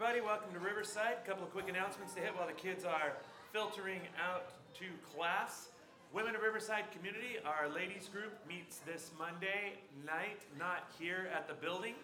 everybody. Welcome to Riverside. A couple of quick announcements to hit while the kids are filtering out to class. Women of Riverside Community, our ladies group meets this Monday night, not here at the building.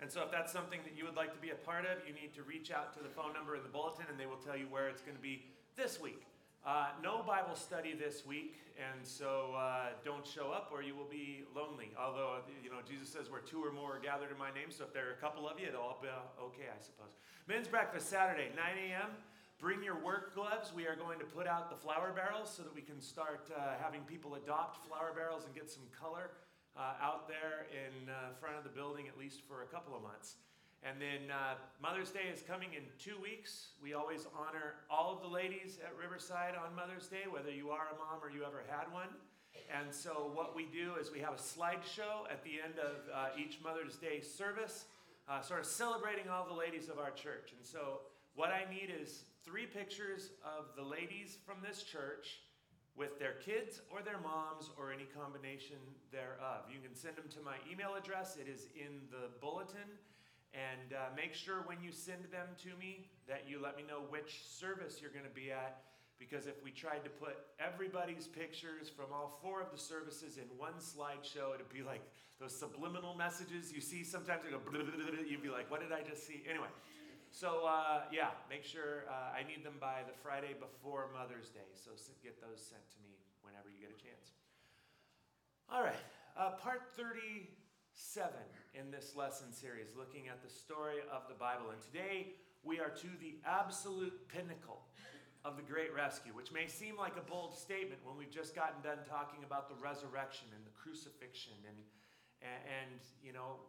And so, if that's something that you would like to be a part of, you need to reach out to the phone number in the bulletin and they will tell you where it's going to be this week. Uh, no Bible study this week, and so uh, don't show up or you will be lonely. Although, you know, Jesus says where two or more are gathered in my name, so if there are a couple of you, it'll all be okay, I suppose. Men's breakfast Saturday, 9 a.m. Bring your work gloves. We are going to put out the flower barrels so that we can start uh, having people adopt flower barrels and get some color uh, out there in uh, front of the building, at least for a couple of months. And then uh, Mother's Day is coming in two weeks. We always honor all of the ladies at Riverside on Mother's Day, whether you are a mom or you ever had one. And so, what we do is we have a slideshow at the end of uh, each Mother's Day service, uh, sort of celebrating all the ladies of our church. And so, what I need is three pictures of the ladies from this church with their kids or their moms or any combination thereof. You can send them to my email address, it is in the bulletin. And uh, make sure when you send them to me that you let me know which service you're going to be at. Because if we tried to put everybody's pictures from all four of the services in one slideshow, it'd be like those subliminal messages you see sometimes. Go, you'd be like, what did I just see? Anyway, so uh, yeah, make sure uh, I need them by the Friday before Mother's Day. So get those sent to me whenever you get a chance. All right, uh, part 30 seven in this lesson series, looking at the story of the Bible. And today we are to the absolute pinnacle of the great rescue, which may seem like a bold statement when we've just gotten done talking about the resurrection and the crucifixion. And, and, you know,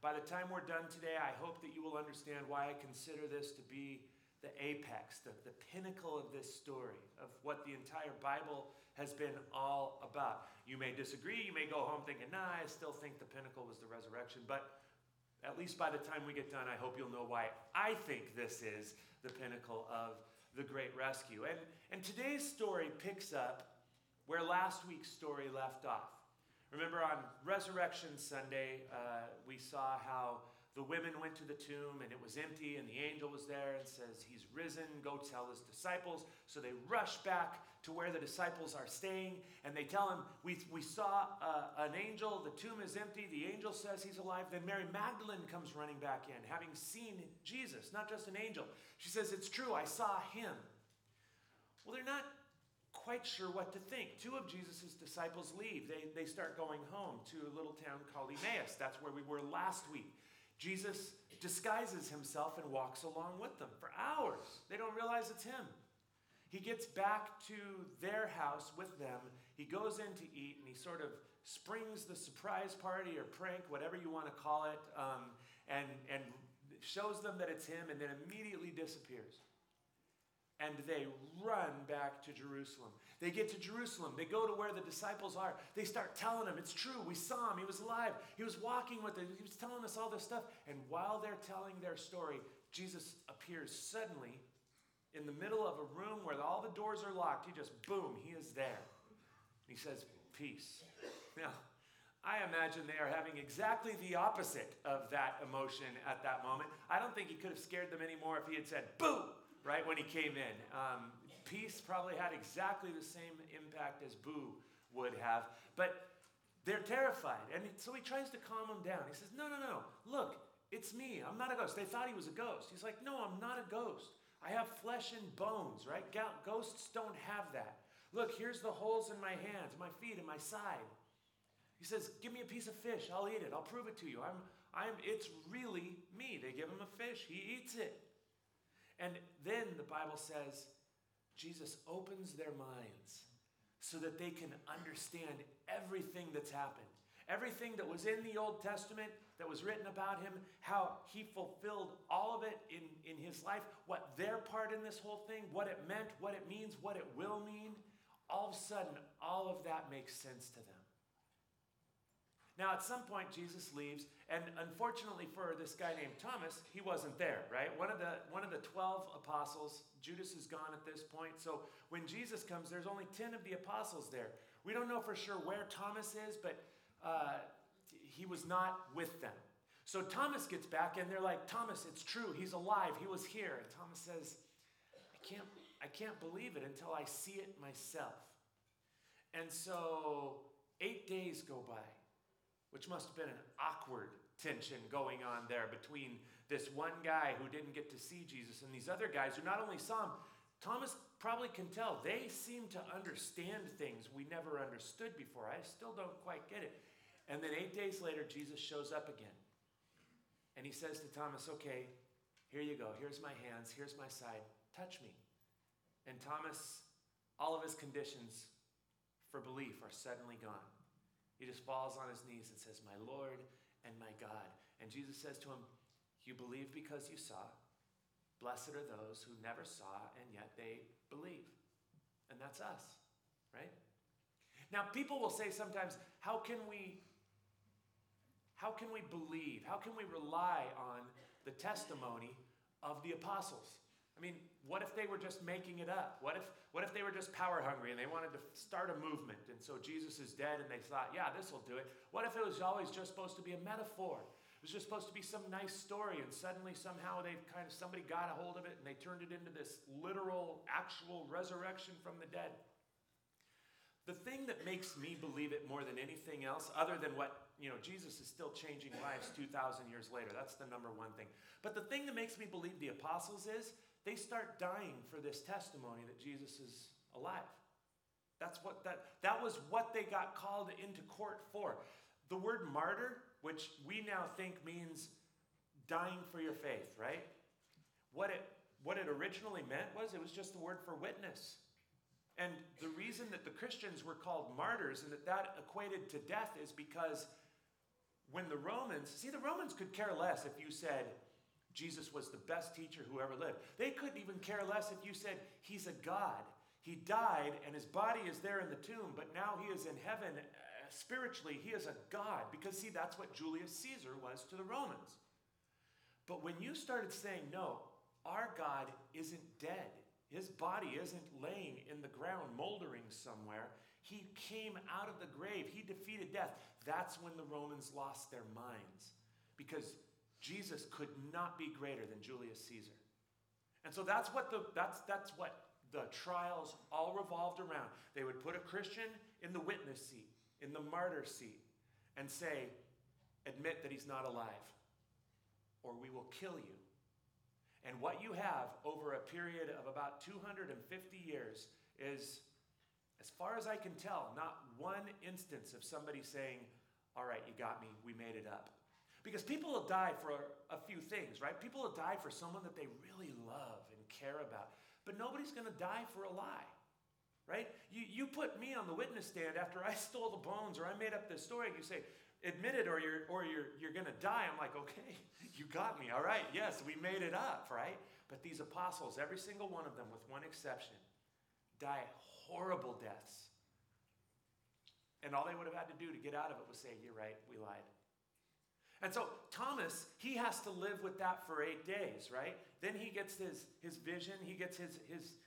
by the time we're done today, I hope that you will understand why I consider this to be the apex, the, the pinnacle of this story, of what the entire Bible has been all about. You may disagree, you may go home thinking, nah, I still think the pinnacle was the resurrection, but at least by the time we get done, I hope you'll know why I think this is the pinnacle of the great rescue. And, and today's story picks up where last week's story left off. Remember on Resurrection Sunday, uh, we saw how the women went to the tomb and it was empty, and the angel was there and says, He's risen, go tell his disciples. So they rush back to where the disciples are staying and they tell him, We, we saw uh, an angel, the tomb is empty, the angel says he's alive. Then Mary Magdalene comes running back in, having seen Jesus, not just an angel. She says, It's true, I saw him. Well, they're not quite sure what to think. Two of Jesus' disciples leave. They, they start going home to a little town called Emmaus. That's where we were last week. Jesus disguises himself and walks along with them for hours. They don't realize it's him. He gets back to their house with them. He goes in to eat and he sort of springs the surprise party or prank, whatever you want to call it, um, and, and shows them that it's him and then immediately disappears and they run back to Jerusalem. They get to Jerusalem. They go to where the disciples are. They start telling them, It's true. We saw him. He was alive. He was walking with them. He was telling us all this stuff. And while they're telling their story, Jesus appears suddenly in the middle of a room where all the doors are locked. He just, boom, he is there. He says, Peace. Now, I imagine they are having exactly the opposite of that emotion at that moment. I don't think he could have scared them anymore if he had said, Boo! Right when he came in. Um, peace probably had exactly the same impact as boo would have, but they're terrified. And so he tries to calm them down. He says, No, no, no, look, it's me. I'm not a ghost. They thought he was a ghost. He's like, No, I'm not a ghost. I have flesh and bones, right? Ghosts don't have that. Look, here's the holes in my hands, my feet, and my side. He says, Give me a piece of fish. I'll eat it. I'll prove it to you. I'm, I'm, it's really me. They give him a fish. He eats it. And then the Bible says Jesus opens their minds so that they can understand everything that's happened. Everything that was in the Old Testament that was written about him, how he fulfilled all of it in, in his life, what their part in this whole thing, what it meant, what it means, what it will mean. All of a sudden, all of that makes sense to them. Now, at some point, Jesus leaves, and unfortunately for this guy named Thomas, he wasn't there, right? One of the one of the twelve apostles, Judas is gone at this point. So when Jesus comes, there's only ten of the apostles there. We don't know for sure where Thomas is, but uh, he was not with them. So Thomas gets back and they're like, Thomas, it's true. He's alive. He was here. And Thomas says, I can't, I can't believe it until I see it myself. And so eight days go by, which must have been an awkward tension going on there between this one guy who didn't get to see Jesus and these other guys who not only saw him, Thomas probably can tell they seem to understand things we never understood before. I still don't quite get it. And then eight days later, Jesus shows up again. And he says to Thomas, Okay, here you go. Here's my hands. Here's my side. Touch me. And Thomas, all of his conditions for belief are suddenly gone. He just falls on his knees and says, My Lord and my God. And Jesus says to him, You believe because you saw. Blessed are those who never saw and yet they believe. And that's us, right? Now, people will say sometimes, How can we? How can we believe? How can we rely on the testimony of the apostles? I mean, what if they were just making it up? What if, what if they were just power hungry and they wanted to start a movement and so Jesus is dead and they thought, yeah, this will do it? What if it was always just supposed to be a metaphor? It was just supposed to be some nice story and suddenly somehow they've kind of somebody got a hold of it and they turned it into this literal, actual resurrection from the dead. The thing that makes me believe it more than anything else, other than what, you know, Jesus is still changing lives 2,000 years later. That's the number one thing. But the thing that makes me believe the apostles is they start dying for this testimony that Jesus is alive. That's what that that was what they got called into court for. The word martyr, which we now think means dying for your faith, right? What it what it originally meant was it was just the word for witness. And the reason that the Christians were called martyrs and that that equated to death is because when the Romans, see, the Romans could care less if you said, Jesus was the best teacher who ever lived. They couldn't even care less if you said he's a God. He died and his body is there in the tomb, but now he is in heaven. Uh, spiritually, he is a God because, see, that's what Julius Caesar was to the Romans. But when you started saying, no, our God isn't dead, his body isn't laying in the ground, moldering somewhere. He came out of the grave, he defeated death. That's when the Romans lost their minds because Jesus could not be greater than Julius Caesar. And so that's what the that's that's what the trials all revolved around. They would put a Christian in the witness seat, in the martyr seat, and say, admit that he's not alive, or we will kill you. And what you have over a period of about 250 years is, as far as I can tell, not one instance of somebody saying, All right, you got me, we made it up. Because people will die for a few things, right? People will die for someone that they really love and care about. But nobody's going to die for a lie, right? You, you put me on the witness stand after I stole the bones or I made up this story, and you say, admit it or you're, or you're, you're going to die. I'm like, okay, you got me. All right, yes, we made it up, right? But these apostles, every single one of them, with one exception, die horrible deaths. And all they would have had to do to get out of it was say, You're right, we lied. And so Thomas, he has to live with that for eight days, right? Then he gets his, his vision, he gets his, his,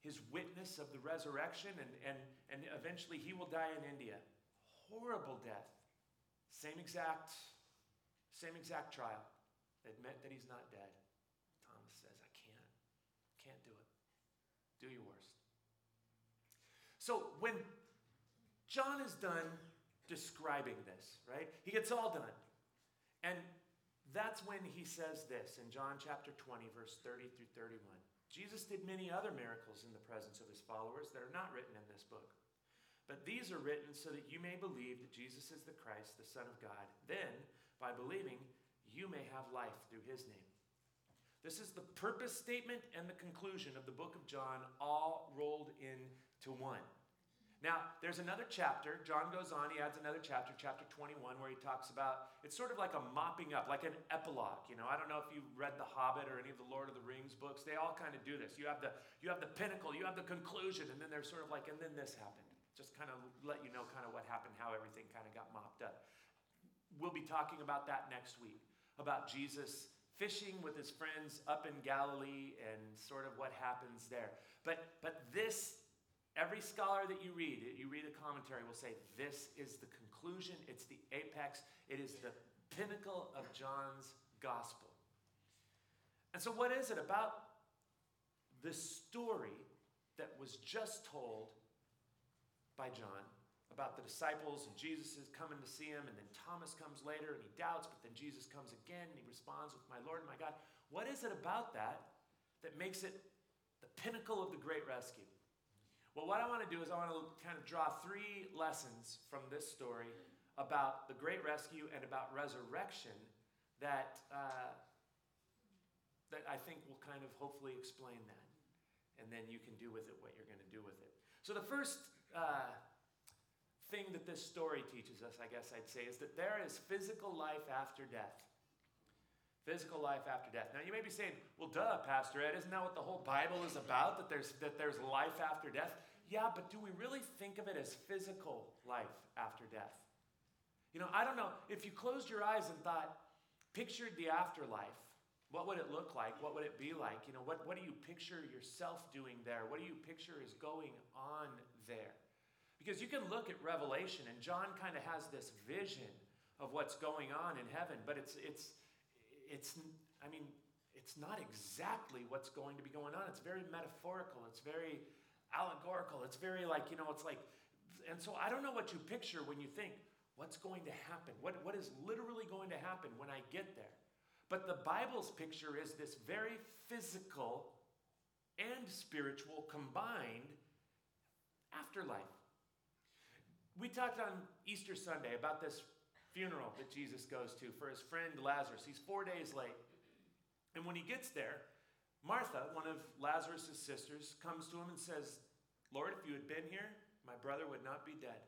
his witness of the resurrection, and, and, and eventually he will die in India. Horrible death. Same exact, same exact trial. Admit that he's not dead. Thomas says, I can't. Can't do it. Do your worst. So when John is done describing this, right? He gets all done. And that's when he says this in John chapter 20, verse 30 through 31. Jesus did many other miracles in the presence of his followers that are not written in this book. But these are written so that you may believe that Jesus is the Christ, the Son of God. Then, by believing, you may have life through his name. This is the purpose statement and the conclusion of the book of John, all rolled into one. Now, there's another chapter. John goes on, he adds another chapter, chapter 21, where he talks about it's sort of like a mopping up, like an epilogue. You know, I don't know if you read The Hobbit or any of the Lord of the Rings books. They all kind of do this. You have the you have the pinnacle, you have the conclusion, and then they're sort of like, and then this happened. Just kind of let you know kind of what happened, how everything kind of got mopped up. We'll be talking about that next week, about Jesus fishing with his friends up in Galilee and sort of what happens there. But but this Every scholar that you read, you read a commentary, will say this is the conclusion, it's the apex, it is the, pinnacle of John's gospel. And so, what is it about this story that was just told by John about the disciples and Jesus is coming to see him, and then Thomas comes later and he doubts, but then Jesus comes again and he responds with, My Lord and my God. What is it about that that makes it the pinnacle of the great rescue? Well, what I want to do is I want to kind of draw three lessons from this story about the great rescue and about resurrection that, uh, that I think will kind of hopefully explain that. And then you can do with it what you're going to do with it. So, the first uh, thing that this story teaches us, I guess I'd say, is that there is physical life after death. Physical life after death. Now you may be saying, well, duh, Pastor Ed, isn't that what the whole Bible is about? That there's that there's life after death? Yeah, but do we really think of it as physical life after death? You know, I don't know. If you closed your eyes and thought, pictured the afterlife, what would it look like? What would it be like? You know, what, what do you picture yourself doing there? What do you picture is going on there? Because you can look at Revelation, and John kind of has this vision of what's going on in heaven, but it's, it's, it's, I mean, it's not exactly what's going to be going on. It's very metaphorical, it's very allegorical, it's very like, you know, it's like, and so I don't know what you picture when you think, what's going to happen? What, what is literally going to happen when I get there? But the Bible's picture is this very physical and spiritual combined afterlife. We talked on Easter Sunday about this funeral that Jesus goes to for his friend Lazarus. He's four days late. And when he gets there, Martha, one of Lazarus' sisters, comes to him and says, Lord, if you had been here, my brother would not be dead.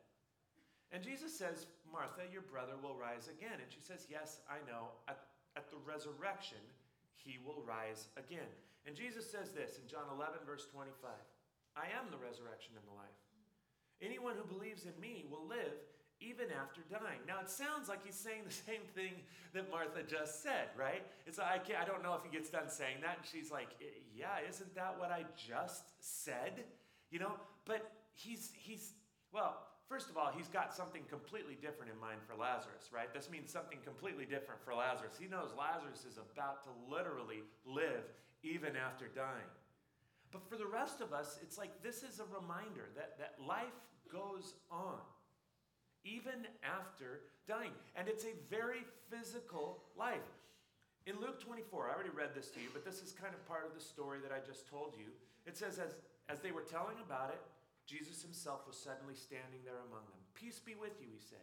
And Jesus says, Martha, your brother will rise again. And she says, Yes, I know. At, at the resurrection, he will rise again. And Jesus says this in John 11, verse 25 I am the resurrection and the life. Anyone who believes in me will live even after dying. Now, it sounds like he's saying the same thing that Martha just said, right? It's like, I, don't know if he gets done saying that. And she's like, Yeah, isn't that what I just said? You know, but he's, he's, well, first of all, he's got something completely different in mind for Lazarus, right? This means something completely different for Lazarus. He knows Lazarus is about to literally live even after dying. But for the rest of us, it's like this is a reminder that, that life goes on even after dying. And it's a very physical life. In Luke 24, I already read this to you, but this is kind of part of the story that I just told you. It says, as, as they were telling about it, Jesus himself was suddenly standing there among them. Peace be with you, he said.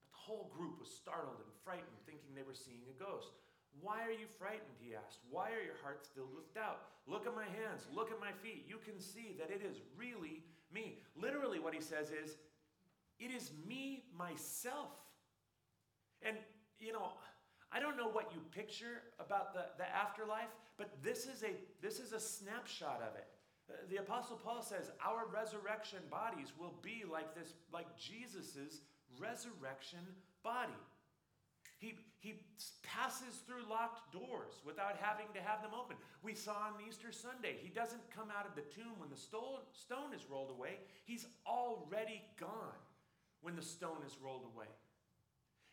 But the whole group was startled and frightened, thinking they were seeing a ghost. Why are you frightened? He asked. Why are your hearts filled with doubt? Look at my hands, look at my feet. You can see that it is really me. Literally, what he says is, It is me, myself. And, you know, I don't know what you picture about the, the afterlife, but this is, a, this is a snapshot of it. Uh, the Apostle Paul says our resurrection bodies will be like this, like Jesus's resurrection body. He, he passes through locked doors without having to have them open. We saw on Easter Sunday, he doesn't come out of the tomb when the stone is rolled away. He's already gone when the stone is rolled away.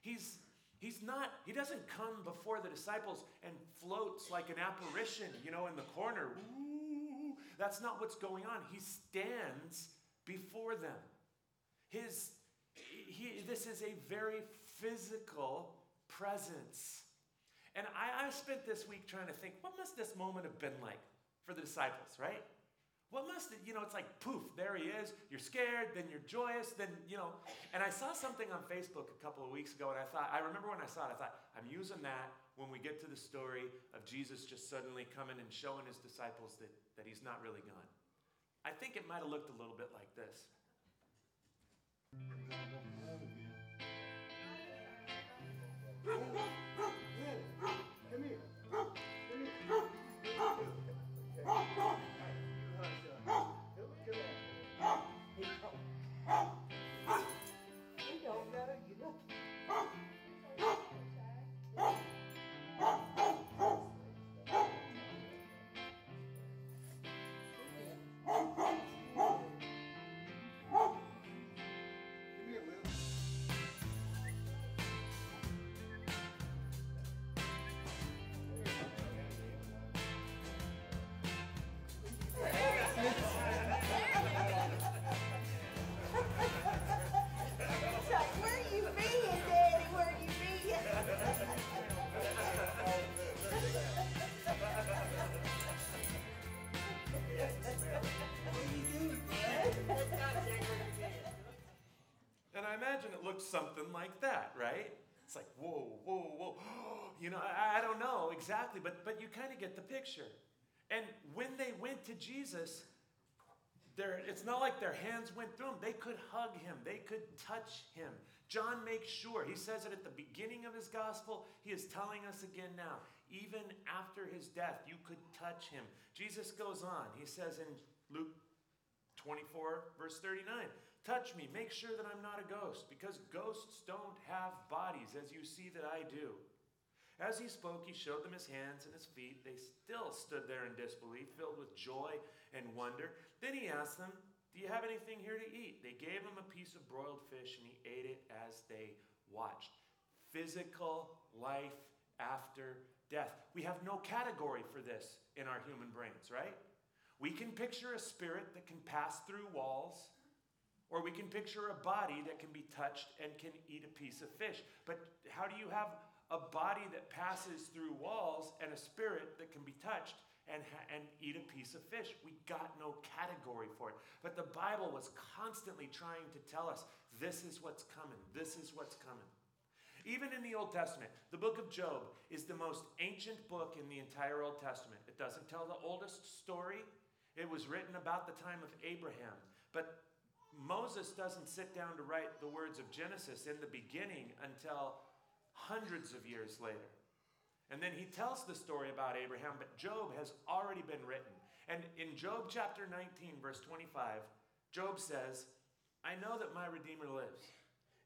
He's, he's not, he doesn't come before the disciples and floats like an apparition, you know, in the corner. Ooh, that's not what's going on. He stands before them. His, he, this is a very physical presence. And I, I spent this week trying to think, what must this moment have been like for the disciples, right? What must it, you know, it's like poof, there he is. You're scared, then you're joyous, then, you know. And I saw something on Facebook a couple of weeks ago, and I thought, I remember when I saw it, I thought, I'm using that when we get to the story of Jesus just suddenly coming and showing his disciples that, that he's not really gone. I think it might have looked a little bit like this. Looks something like that, right? It's like, whoa, whoa, whoa. You know, I, I don't know exactly, but, but you kind of get the picture. And when they went to Jesus, it's not like their hands went through him. They could hug him, they could touch him. John makes sure, he says it at the beginning of his gospel, he is telling us again now. Even after his death, you could touch him. Jesus goes on, he says in Luke 24, verse 39. Touch me, make sure that I'm not a ghost, because ghosts don't have bodies as you see that I do. As he spoke, he showed them his hands and his feet. They still stood there in disbelief, filled with joy and wonder. Then he asked them, Do you have anything here to eat? They gave him a piece of broiled fish, and he ate it as they watched. Physical life after death. We have no category for this in our human brains, right? We can picture a spirit that can pass through walls, or we can picture a body that can be touched and can eat a piece of fish. But how do you have a body that passes through walls and a spirit that can be touched and, ha- and eat a piece of fish? We got no category for it. But the Bible was constantly trying to tell us this is what's coming, this is what's coming. Even in the Old Testament, the book of Job is the most ancient book in the entire Old Testament. It doesn't tell the oldest story, it was written about the time of Abraham. But Moses doesn't sit down to write the words of Genesis in the beginning until hundreds of years later. And then he tells the story about Abraham, but Job has already been written. And in Job chapter 19, verse 25, Job says, I know that my Redeemer lives,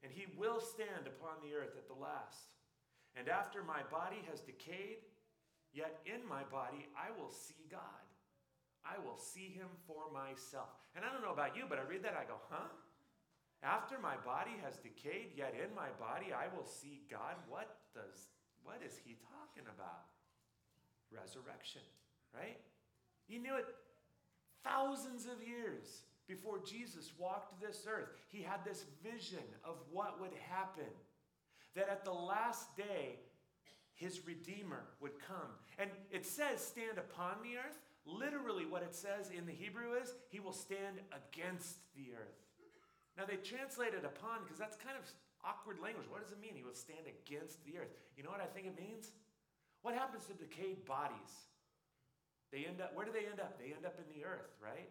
and he will stand upon the earth at the last. And after my body has decayed, yet in my body I will see God. I will see him for myself. And I don't know about you, but I read that, I go, huh? After my body has decayed, yet in my body I will see God. What does what is he talking about? Resurrection, right? He knew it thousands of years before Jesus walked this earth. He had this vision of what would happen. That at the last day, his Redeemer would come. And it says, stand upon the earth. Literally, what it says in the Hebrew is, he will stand against the earth. Now, they translated upon because that's kind of awkward language. What does it mean? He will stand against the earth. You know what I think it means? What happens to decayed bodies? They end up, where do they end up? They end up in the earth, right?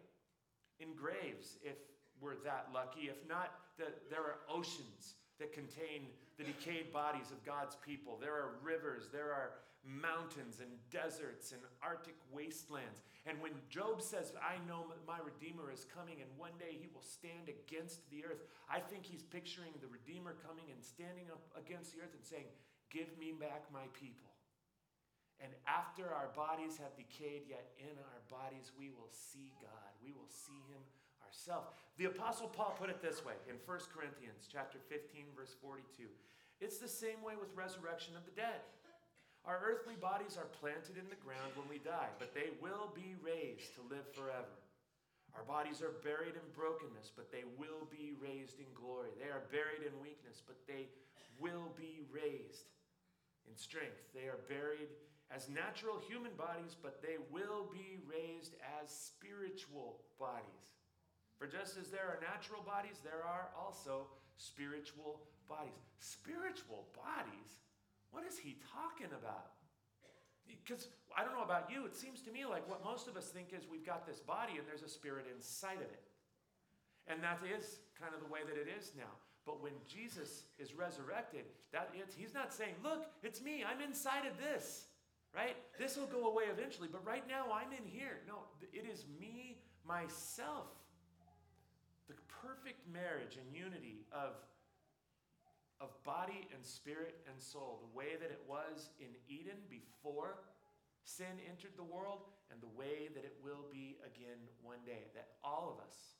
In graves, if we're that lucky. If not, the, there are oceans that contain the decayed bodies of God's people. There are rivers, there are mountains and deserts and Arctic wastelands. And when Job says, I know my Redeemer is coming and one day he will stand against the earth, I think he's picturing the Redeemer coming and standing up against the earth and saying, Give me back my people. And after our bodies have decayed, yet in our bodies we will see God. We will see him ourselves. The apostle Paul put it this way in 1 Corinthians chapter 15 verse 42. It's the same way with resurrection of the dead. Our earthly bodies are planted in the ground when we die, but they will be raised to live forever. Our bodies are buried in brokenness, but they will be raised in glory. They are buried in weakness, but they will be raised in strength. They are buried as natural human bodies, but they will be raised as spiritual bodies. For just as there are natural bodies, there are also spiritual bodies. Spiritual bodies? He talking about? Because I don't know about you, it seems to me like what most of us think is we've got this body and there's a spirit inside of it. And that is kind of the way that it is now. But when Jesus is resurrected, that he's not saying, look, it's me, I'm inside of this, right? This will go away eventually, but right now I'm in here. No, it is me, myself. The perfect marriage and unity of of body and spirit and soul, the way that it was in Eden before sin entered the world, and the way that it will be again one day, that all of us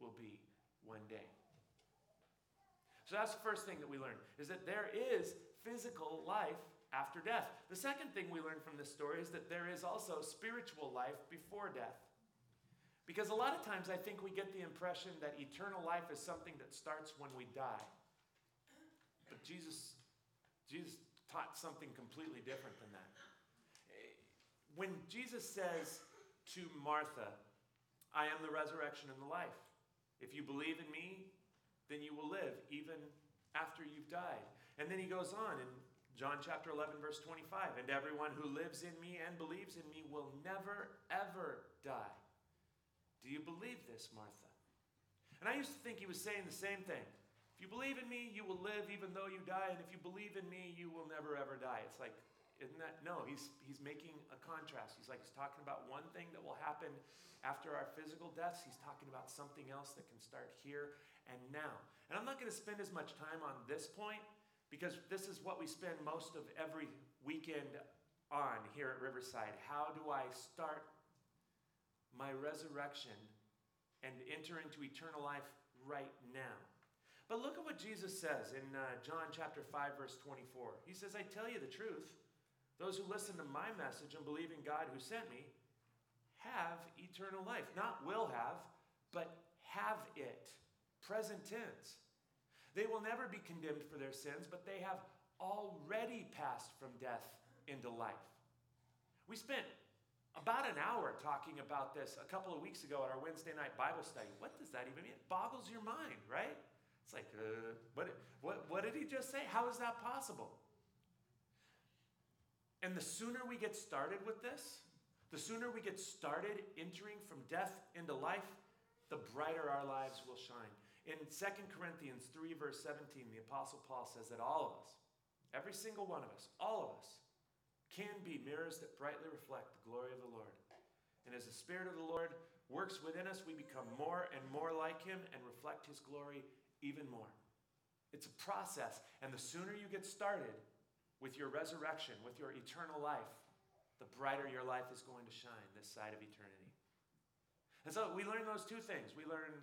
will be one day. So that's the first thing that we learn is that there is physical life after death. The second thing we learn from this story is that there is also spiritual life before death. Because a lot of times I think we get the impression that eternal life is something that starts when we die. Jesus, Jesus taught something completely different than that. When Jesus says to Martha, I am the resurrection and the life. If you believe in me, then you will live even after you've died. And then he goes on in John chapter 11, verse 25 and everyone who lives in me and believes in me will never, ever die. Do you believe this, Martha? And I used to think he was saying the same thing. If you believe in me, you will live even though you die, and if you believe in me, you will never ever die. It's like, isn't that? No, he's, he's making a contrast. He's like, he's talking about one thing that will happen after our physical deaths. He's talking about something else that can start here and now. And I'm not going to spend as much time on this point because this is what we spend most of every weekend on here at Riverside. How do I start my resurrection and enter into eternal life right now? But look at what Jesus says in uh, John chapter 5 verse 24. He says, "I tell you the truth, those who listen to my message and believe in God who sent me have eternal life. Not will have, but have it. Present tense. They will never be condemned for their sins, but they have already passed from death into life. We spent about an hour talking about this a couple of weeks ago at our Wednesday night Bible study. What does that even mean? It boggles your mind, right? It's like, uh, what, what, what did he just say? How is that possible? And the sooner we get started with this, the sooner we get started entering from death into life, the brighter our lives will shine. In 2 Corinthians 3, verse 17, the Apostle Paul says that all of us, every single one of us, all of us, can be mirrors that brightly reflect the glory of the Lord. And as the Spirit of the Lord works within us, we become more and more like Him and reflect His glory even more. It's a process, and the sooner you get started with your resurrection, with your eternal life, the brighter your life is going to shine this side of eternity. And so we learn those two things. We learn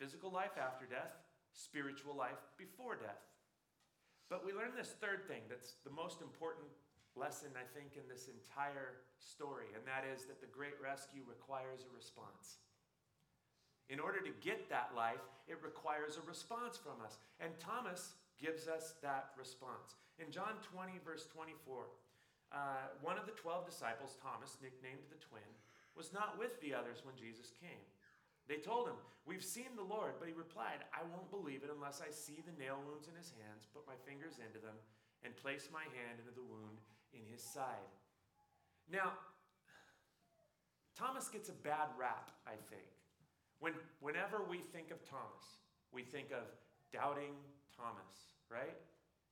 physical life after death, spiritual life before death. But we learn this third thing that's the most important lesson, I think, in this entire story, and that is that the great rescue requires a response. In order to get that life, it requires a response from us. And Thomas gives us that response. In John 20, verse 24, uh, one of the 12 disciples, Thomas, nicknamed the twin, was not with the others when Jesus came. They told him, We've seen the Lord, but he replied, I won't believe it unless I see the nail wounds in his hands, put my fingers into them, and place my hand into the wound in his side. Now, Thomas gets a bad rap, I think. When, whenever we think of Thomas, we think of doubting Thomas, right?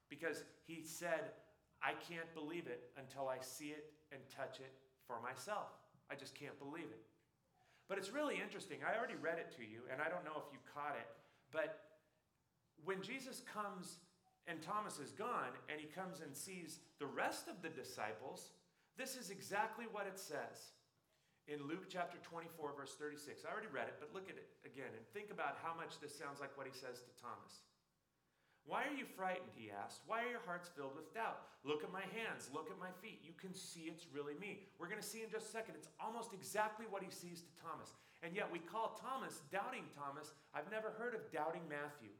Because he said, I can't believe it until I see it and touch it for myself. I just can't believe it. But it's really interesting. I already read it to you, and I don't know if you caught it, but when Jesus comes and Thomas is gone, and he comes and sees the rest of the disciples, this is exactly what it says in Luke chapter 24, verse 36. I already read it, but look at it again and think about how much this sounds like what he says to Thomas. Why are you frightened? He asked. Why are your hearts filled with doubt? Look at my hands. Look at my feet. You can see it's really me. We're going to see in just a second. It's almost exactly what he sees to Thomas. And yet we call Thomas doubting Thomas. I've never heard of doubting Matthew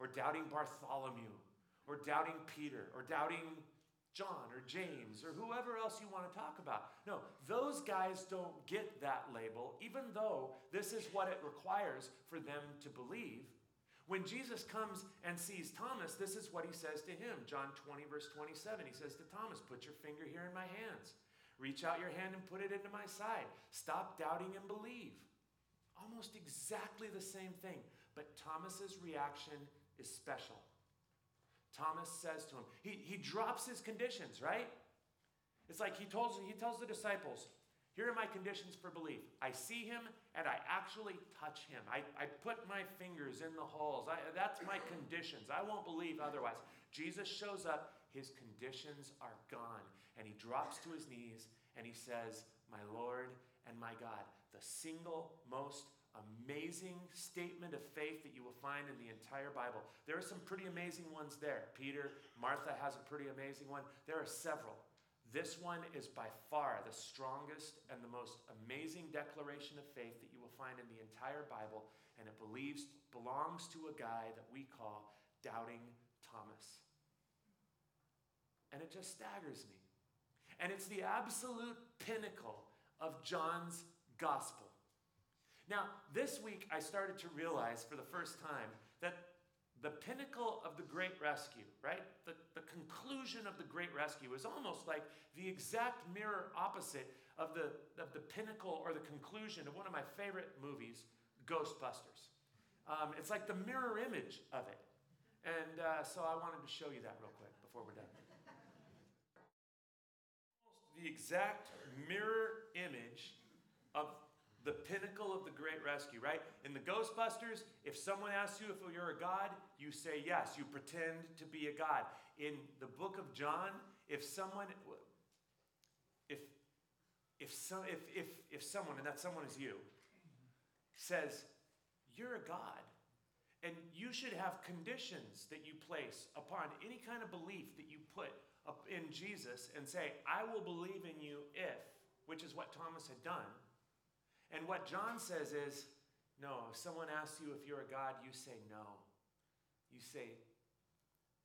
or doubting Bartholomew or doubting Peter or doubting John or James or whoever else you want to talk about. No, those guys don't get that label, even though this is what it requires for them to believe. When Jesus comes and sees Thomas, this is what he says to him. John 20, verse 27. He says to Thomas, Put your finger here in my hands. Reach out your hand and put it into my side. Stop doubting and believe. Almost exactly the same thing. But Thomas's reaction is special. Thomas says to him, he, he drops his conditions, right? It's like he, tells he tells the disciples, here are my conditions for belief. I see him and I actually touch him. I, I put my fingers in the holes. I, that's my conditions. I won't believe otherwise. Jesus shows up, his conditions are gone. And he drops to his knees and he says, My Lord and my God. The single most amazing statement of faith that you will find in the entire Bible. There are some pretty amazing ones there. Peter, Martha has a pretty amazing one. There are several. This one is by far the strongest and the most amazing declaration of faith that you will find in the entire Bible, and it believes belongs to a guy that we call Doubting Thomas. And it just staggers me. And it's the absolute pinnacle of John's gospel. Now, this week I started to realize for the first time that the pinnacle of the great rescue, right? The, the conclusion of the great rescue is almost like the exact mirror opposite of the, of the pinnacle or the conclusion of one of my favorite movies, Ghostbusters. Um, it's like the mirror image of it. And uh, so I wanted to show you that real quick before we're done. the exact mirror image of the pinnacle of the great rescue, right? In the Ghostbusters, if someone asks you if you're a god, you say yes. You pretend to be a god. In the book of John, if someone if if some if if if someone and that someone is you says you're a god and you should have conditions that you place upon any kind of belief that you put in Jesus and say, I will believe in you if, which is what Thomas had done and what John says is no, if someone asks you if you're a God, you say no. You say,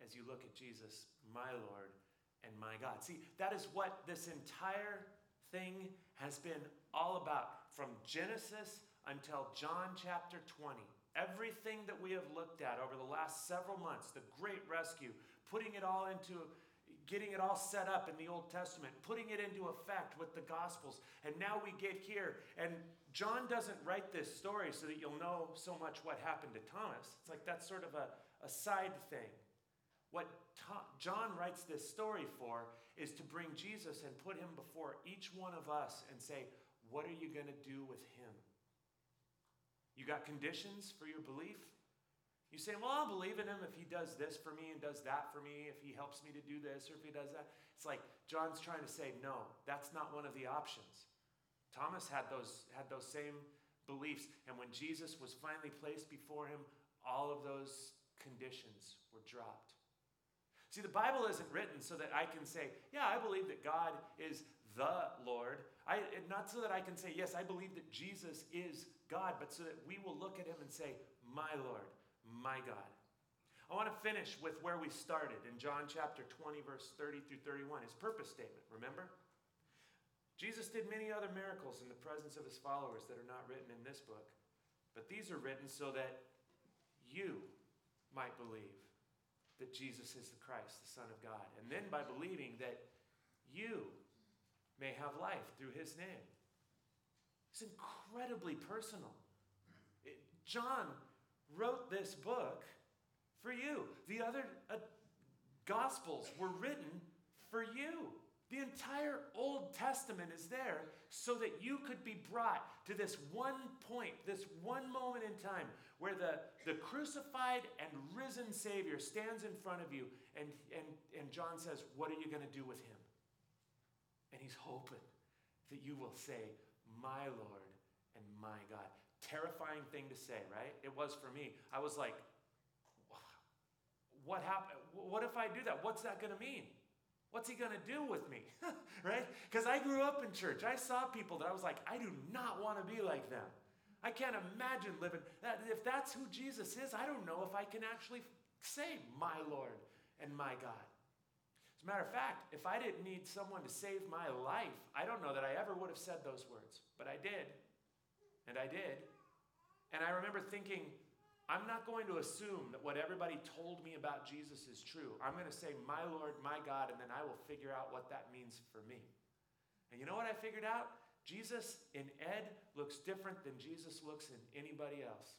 as you look at Jesus, my Lord and my God. See, that is what this entire thing has been all about from Genesis until John chapter 20. Everything that we have looked at over the last several months, the great rescue, putting it all into getting it all set up in the Old Testament, putting it into effect with the Gospels. And now we get here, and John doesn't write this story so that you'll know so much what happened to Thomas. It's like that's sort of a, a side thing. What John writes this story for is to bring Jesus and put him before each one of us and say, What are you going to do with him? You got conditions for your belief? You say, well, I'll believe in him if he does this for me and does that for me, if he helps me to do this or if he does that. It's like John's trying to say, no, that's not one of the options. Thomas had those, had those same beliefs. And when Jesus was finally placed before him, all of those conditions were dropped. See, the Bible isn't written so that I can say, yeah, I believe that God is the Lord. I, not so that I can say, yes, I believe that Jesus is God, but so that we will look at him and say, my Lord my God. I want to finish with where we started in John chapter 20, verse 30 through 31, his purpose statement, remember? Jesus did many other miracles in the presence of his followers that are not written in this book, but these are written so that you might believe that Jesus is the Christ, the Son of God. And then by believing that you may have life through his name. It's incredibly personal. It, John wrote this book for you. The other uh, Gospels were written for you. The entire Old Testament is there so that you could be brought to this one point, this one moment in time where the, the crucified and risen Savior stands in front of you and, and, and John says, What are you going to do with him? And he's hoping that you will say, My Lord and my God terrifying thing to say, right? It was for me. I was like, what happened? What if I do that? What's that going to mean? What's he going to do with me? right? Because I grew up in church. I saw people that I was like, I do not want to be like them. I can't imagine living that. If that's who Jesus is, I don't know if I can actually say my Lord and my God. As a matter of fact, if I didn't need someone to save my life, I don't know that I ever would have said those words, but I did. And I did. And I remember thinking, I'm not going to assume that what everybody told me about Jesus is true. I'm going to say, My Lord, my God, and then I will figure out what that means for me. And you know what I figured out? Jesus in Ed looks different than Jesus looks in anybody else.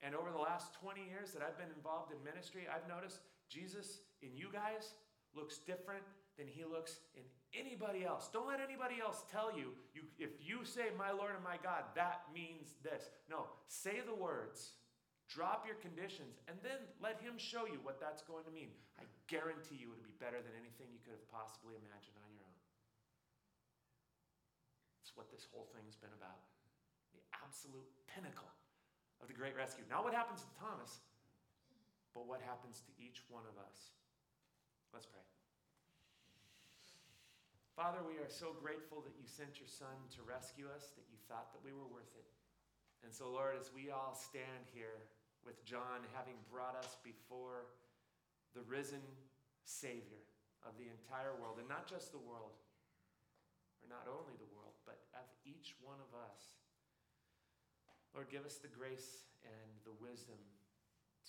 And over the last 20 years that I've been involved in ministry, I've noticed Jesus in you guys looks different than he looks in anybody else. Don't let anybody else tell you, you if you say, My Lord and my God, that means this. No, say the words, drop your conditions, and then let him show you what that's going to mean. I guarantee you it'll be better than anything you could have possibly imagined on your own. It's what this whole thing's been about. The absolute pinnacle of the great rescue. Not what happens to Thomas, but what happens to each one of us. Let's pray. Father, we are so grateful that you sent your son to rescue us, that you thought that we were worth it. And so, Lord, as we all stand here with John having brought us before the risen Savior of the entire world, and not just the world, or not only the world, but of each one of us, Lord, give us the grace and the wisdom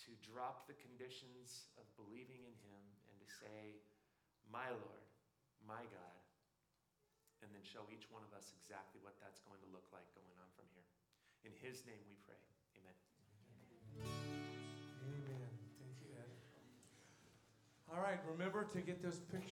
to drop the conditions of believing in Him and to say, My Lord, my God, and then show each one of us exactly what that's going to look like going on from here. In His name we pray. Amen. Amen. Thank you, Ed. All right, remember to get those pictures.